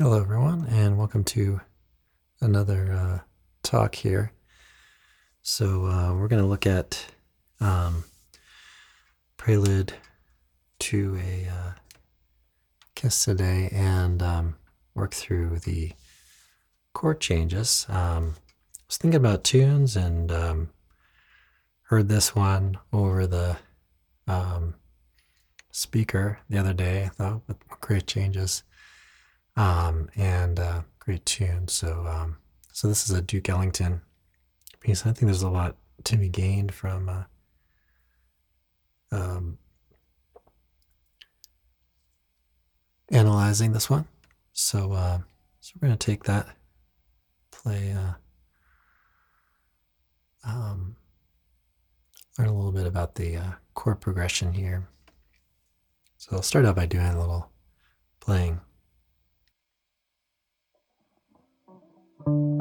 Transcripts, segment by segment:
Hello, everyone, and welcome to another uh, talk here. So, uh, we're going to look at um, Prelude to a uh, Kiss today and um, work through the chord changes. Um, I was thinking about tunes and um, heard this one over the um, speaker the other day. I thought with great changes um, and uh, great tune. So, um, so this is a Duke Ellington piece. I think there's a lot to be gained from uh, um, analyzing this one. So, uh, so we're going to take that, play, uh, um, learn a little bit about the uh, chord progression here. So I'll start out by doing a little playing. Okay,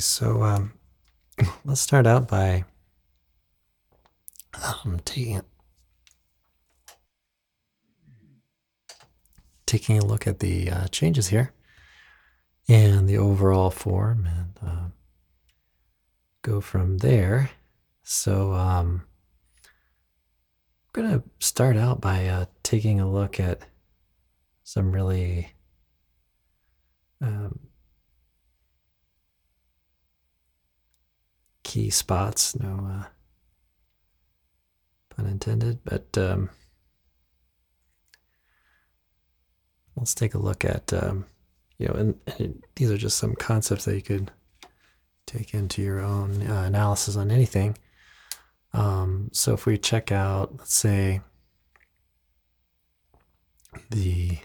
so um, let's start out by um, taking taking a look at the uh, changes here and the overall form, and uh, go from there. So um, I'm gonna start out by uh, taking a look at some really um, key spots. No uh, pun intended, but um, let's take a look at um, you know, and, and, these are just some concepts that you could take into your own uh, analysis on anything. Um, so if we check out, let's say, the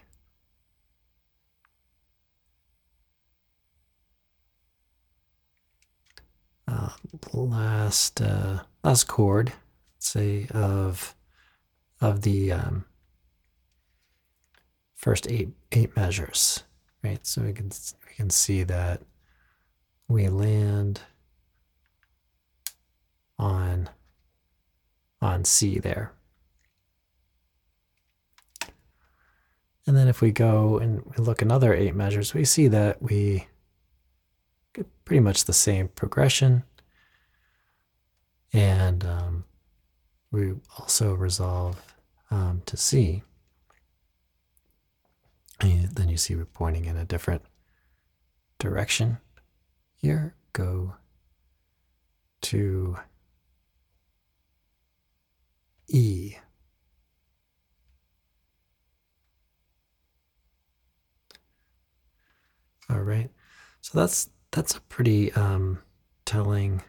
uh, last uh, last chord, say of of the um, first eight eight measures, right? So we can we can see that we land on on C there. And then if we go and we look another eight measures, we see that we pretty much the same progression. And um, we also resolve um, to C. And then you see we're pointing in a different direction here. Go to E. All right. So that's that's a pretty um, telling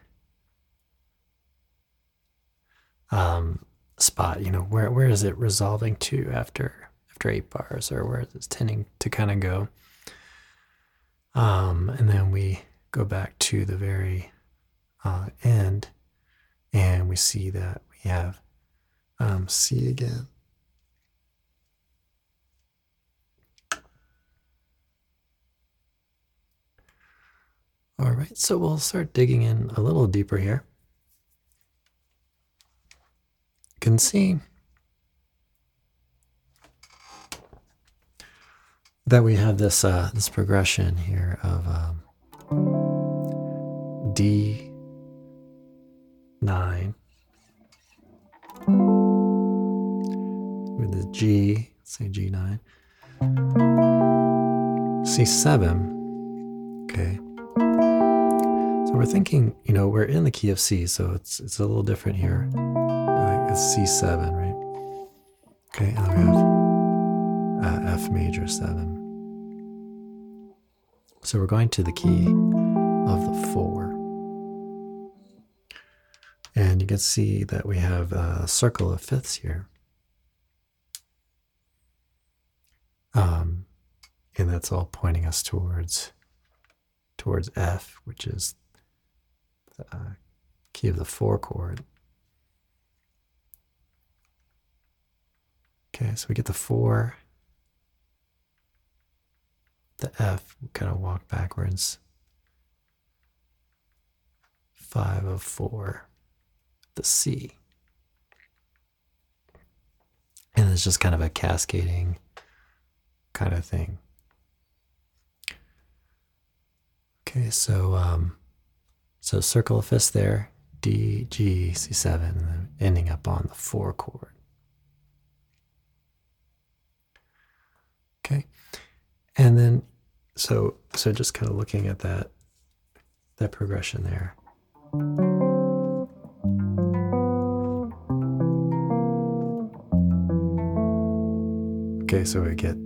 um, spot. You know, where where is it resolving to after after eight bars, or where is it tending to kind of go? Um, and then we go back to the very uh, end, and we see that we have um, C again. All right, so we'll start digging in a little deeper here. You can see that we have this uh, this progression here of um, D nine with the G, say G nine, C seven, okay. We're thinking, you know, we're in the key of C, so it's it's a little different here. Like it's C7, right? Okay, and we have uh, F major 7. So we're going to the key of the 4. And you can see that we have a circle of fifths here. Um, and that's all pointing us towards towards F, which is the uh, key of the four chord. Okay, so we get the four, the F, kind of walk backwards. Five of four, the C. And it's just kind of a cascading kind of thing. Okay, so um, so circle of fifths there, D, G, C7, ending up on the four chord. Okay, and then so so just kind of looking at that that progression there. Okay, so we get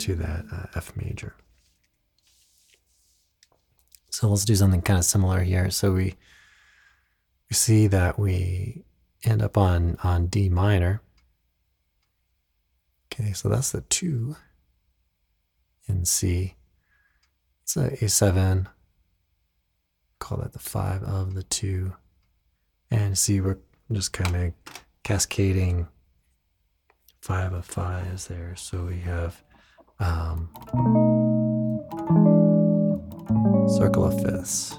to that uh, F major. So let's do something kind of similar here. So we we see that we end up on on D minor. Okay, so that's the two in C. It's a A7. Call that the five of the two. And see, we're just kind of cascading five of fives there. So we have um, circle of fifths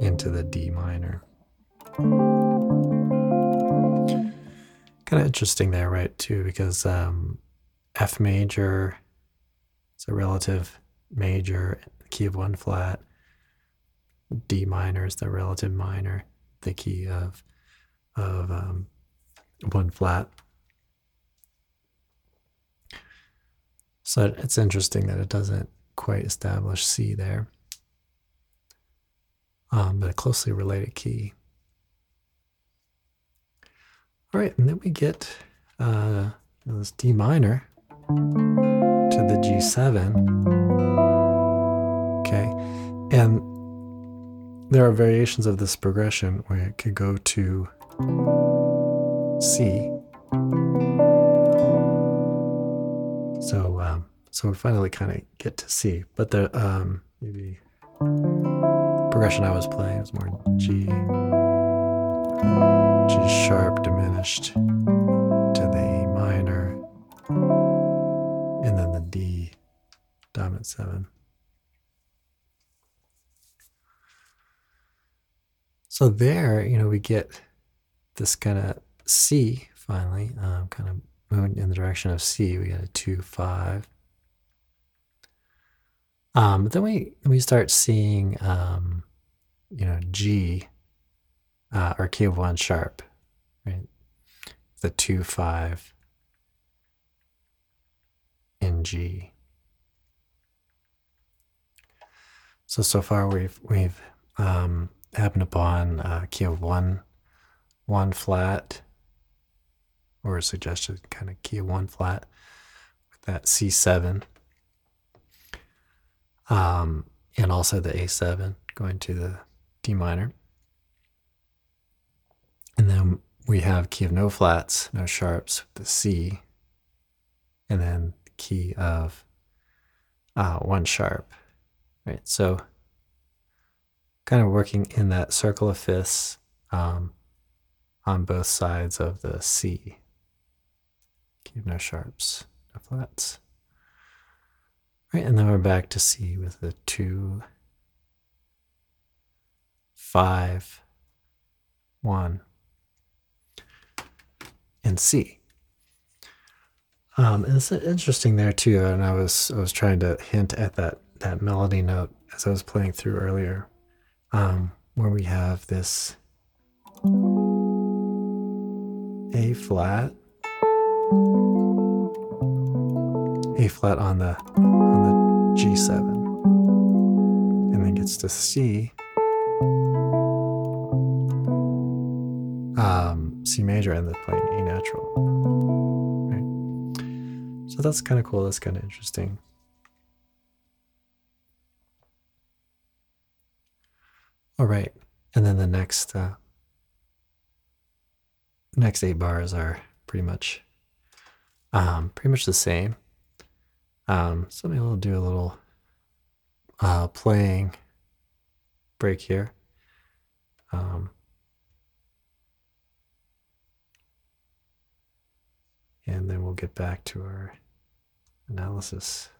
into the D minor. Kind of interesting there, right? Too, because um, F major is a relative major, key of one flat. D minor is the relative minor, the key of of um, one flat. So it's interesting that it doesn't quite establish C there, um, but a closely related key. All right, and then we get uh, this D minor to the G7. Okay, and there are variations of this progression where it could go to C. So um, so we finally kind of get to C. But the um, maybe progression I was playing was more G, G sharp diminished to the A minor, and then the D dominant seven. So there, you know, we get this kind of C finally, um, kind of moving in the direction of C. We get a two five um, then we we start seeing, um, you know, G uh, or key of one sharp, right? The two five in G. So so far we've we've um, happened upon uh, key of one one flat, or suggested kind of key of one flat with that C seven, um, and also the A seven going to the D minor. And then we have key of no flats, no sharps, the C, and then key of uh, one sharp, right? So kind of working in that circle of fifths um, on both sides of the C. Key of no sharps, no flats. Right, and then we're back to C with the two, five, one and C. Um, and it's interesting there too, and I was I was trying to hint at that that melody note as I was playing through earlier, um, where we have this A flat, A flat on the on the G seven, and then gets to C. Um, C major and then playing A natural. Right. So that's kind of cool. That's kind of interesting. All right, and then the next uh, next eight bars are pretty much um, pretty much the same. Um, so maybe we'll do a little uh, playing break here. Um, and then we'll get back to our analysis.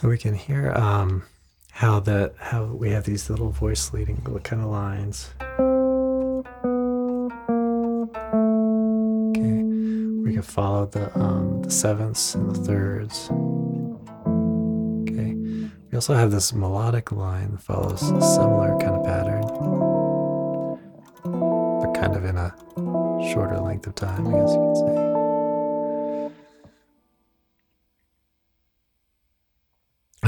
So we can hear um, how that how we have these little voice leading kind of lines. Okay, we can follow the um, the sevenths and the thirds. Okay, we also have this melodic line that follows a similar kind of pattern, but kind of in a shorter length of time, I guess you could say.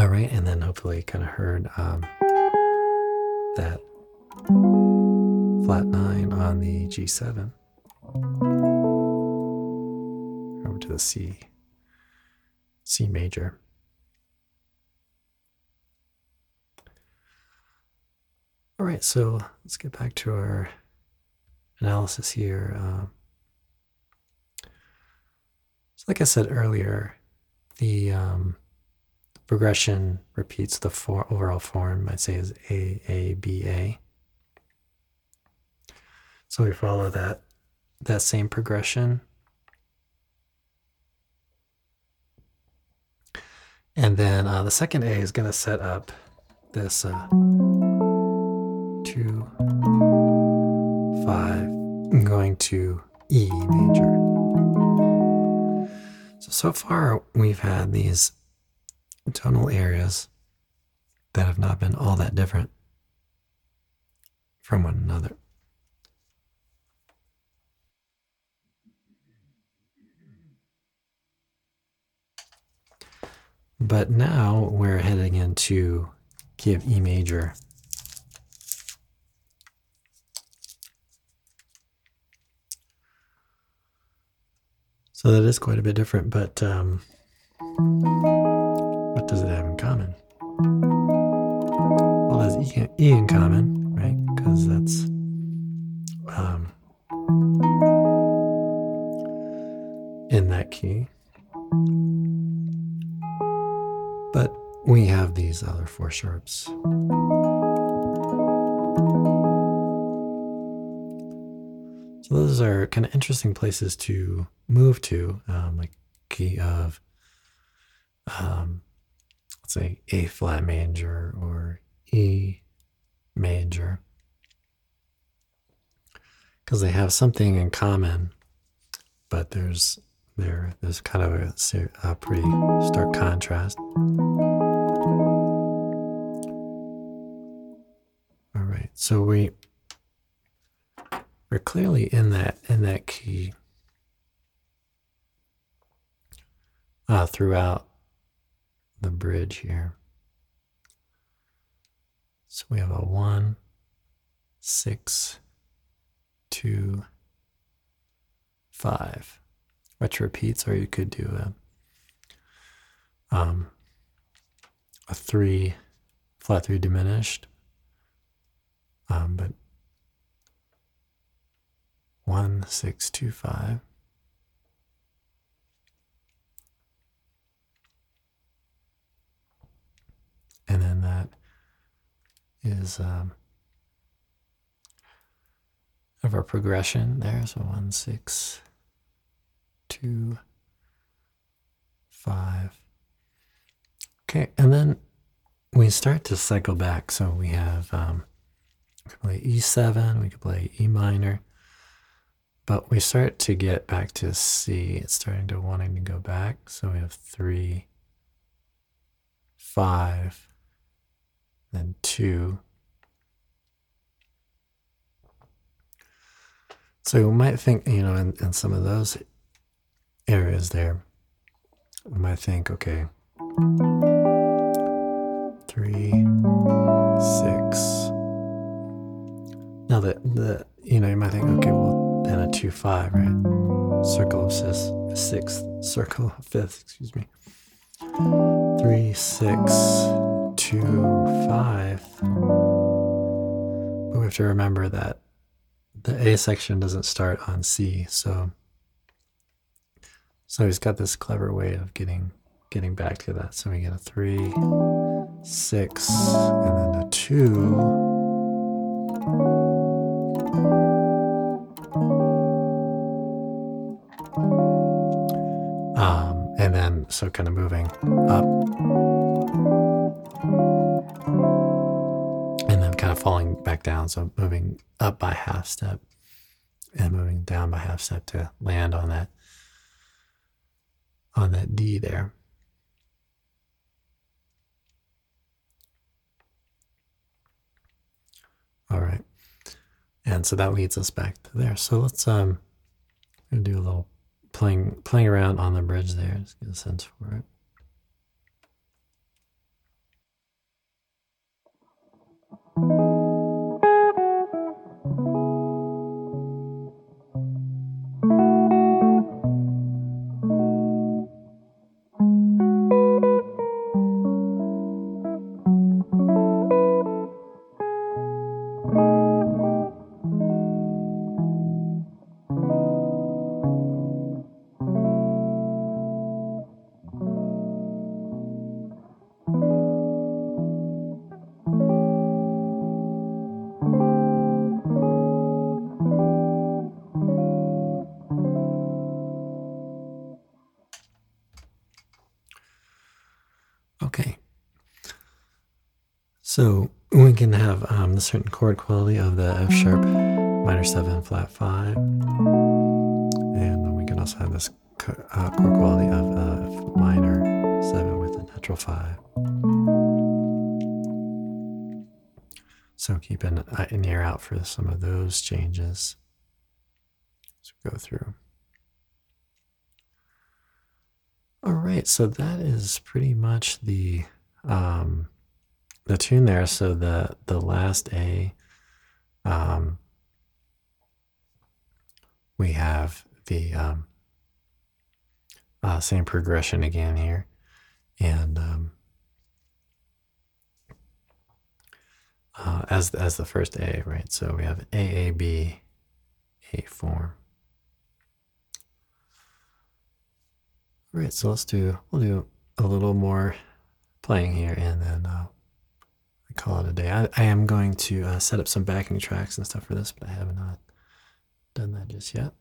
All right, and then hopefully you kind of heard um, that flat nine on the G7 over to the C, C major. All right, so let's get back to our analysis here. Uh, so, like I said earlier, the um, progression repeats the for, overall form, I'd say is A, A, B, A. So we follow that, that same progression. And then uh, the second A is going to set up this uh, two, five, going to E major. So, so far we've had these Tonal areas that have not been all that different from one another. But now we're heading into key E major. So that is quite a bit different, but um, E, e in common, right? Because that's um, in that key. But we have these other four sharps. So those are kind of interesting places to move to, um, like key of, um, let's say A flat major or E major, because they have something in common, but there's there there's kind of a, a pretty stark contrast. All right, so we we're clearly in that in that key uh, throughout the bridge here. So we have a one, six, two, five, which repeats, or you could do a um, a three, flat three diminished, um, but one, six, two, five. And then that is um, of our progression there. So one, six, two, five. Okay, and then we start to cycle back. So we have um, we could play E7, we could play E minor, but we start to get back to C. It's starting to wanting to go back. So we have three, five, then two. So you might think, you know, in, in some of those areas there, we might think, okay, three, six. Now that the, you know, you might think, okay, well, then a two, five, right? Circle of sixth, sixth, circle of fifth, excuse me. Three, six, two, five. But we have to remember that the A section doesn't start on C, so so he's got this clever way of getting getting back to that. So we get a three, six, and then a two. Um, and then so kind of moving up of falling back down. So moving up by half step and moving down by half step to land on that on that D there. All right. And so that leads us back to there. So let's um do a little playing playing around on the bridge there. Just get a sense for it. Certain chord quality of the F sharp minor 7 flat 5. And then we can also have this uh, chord quality of uh, F minor 7 with a natural 5. So keep an, an ear out for some of those changes as we go through. All right, so that is pretty much the um, the tune there. So the the last A, um, we have the um, uh, same progression again here, and um, uh, as as the first A, right? So we have A A B A form. All right, so let's do we'll do a little more playing here, and then uh, I call it a day. I, I am going to uh, set up some backing tracks and stuff for this, but I have not done that just yet.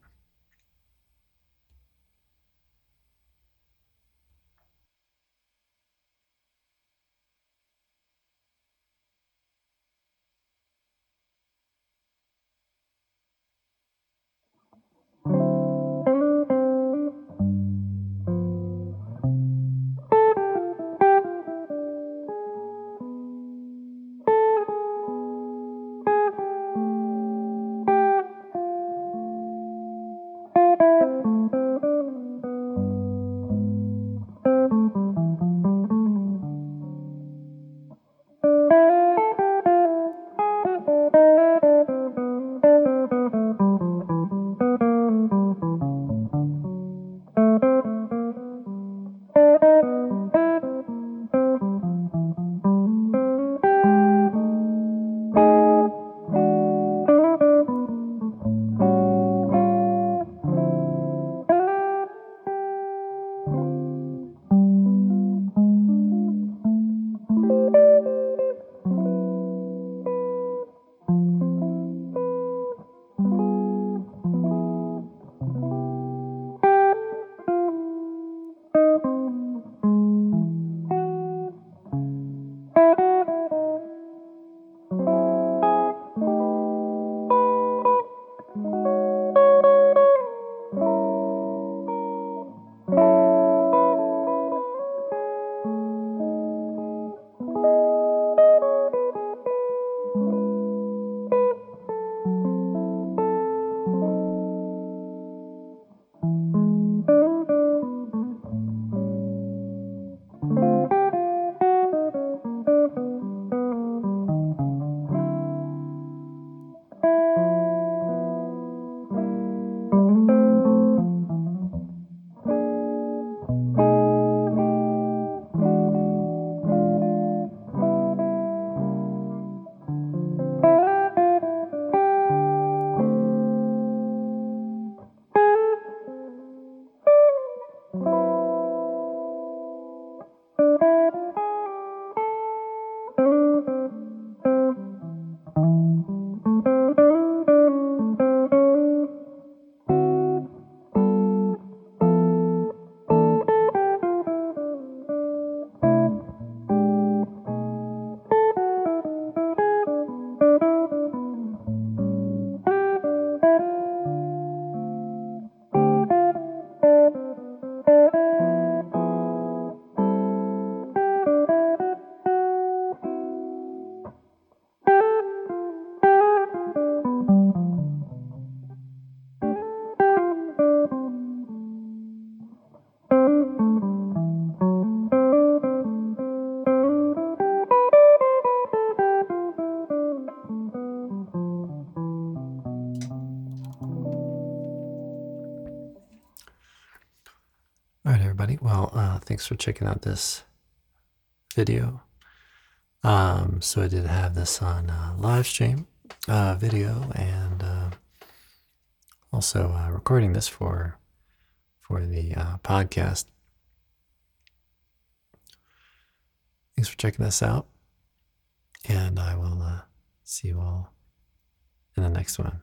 Thanks for checking out this video. Um, so I did have this on uh, live stream uh, video and uh, also uh, recording this for for the uh, podcast. Thanks for checking this out, and I will uh, see you all in the next one.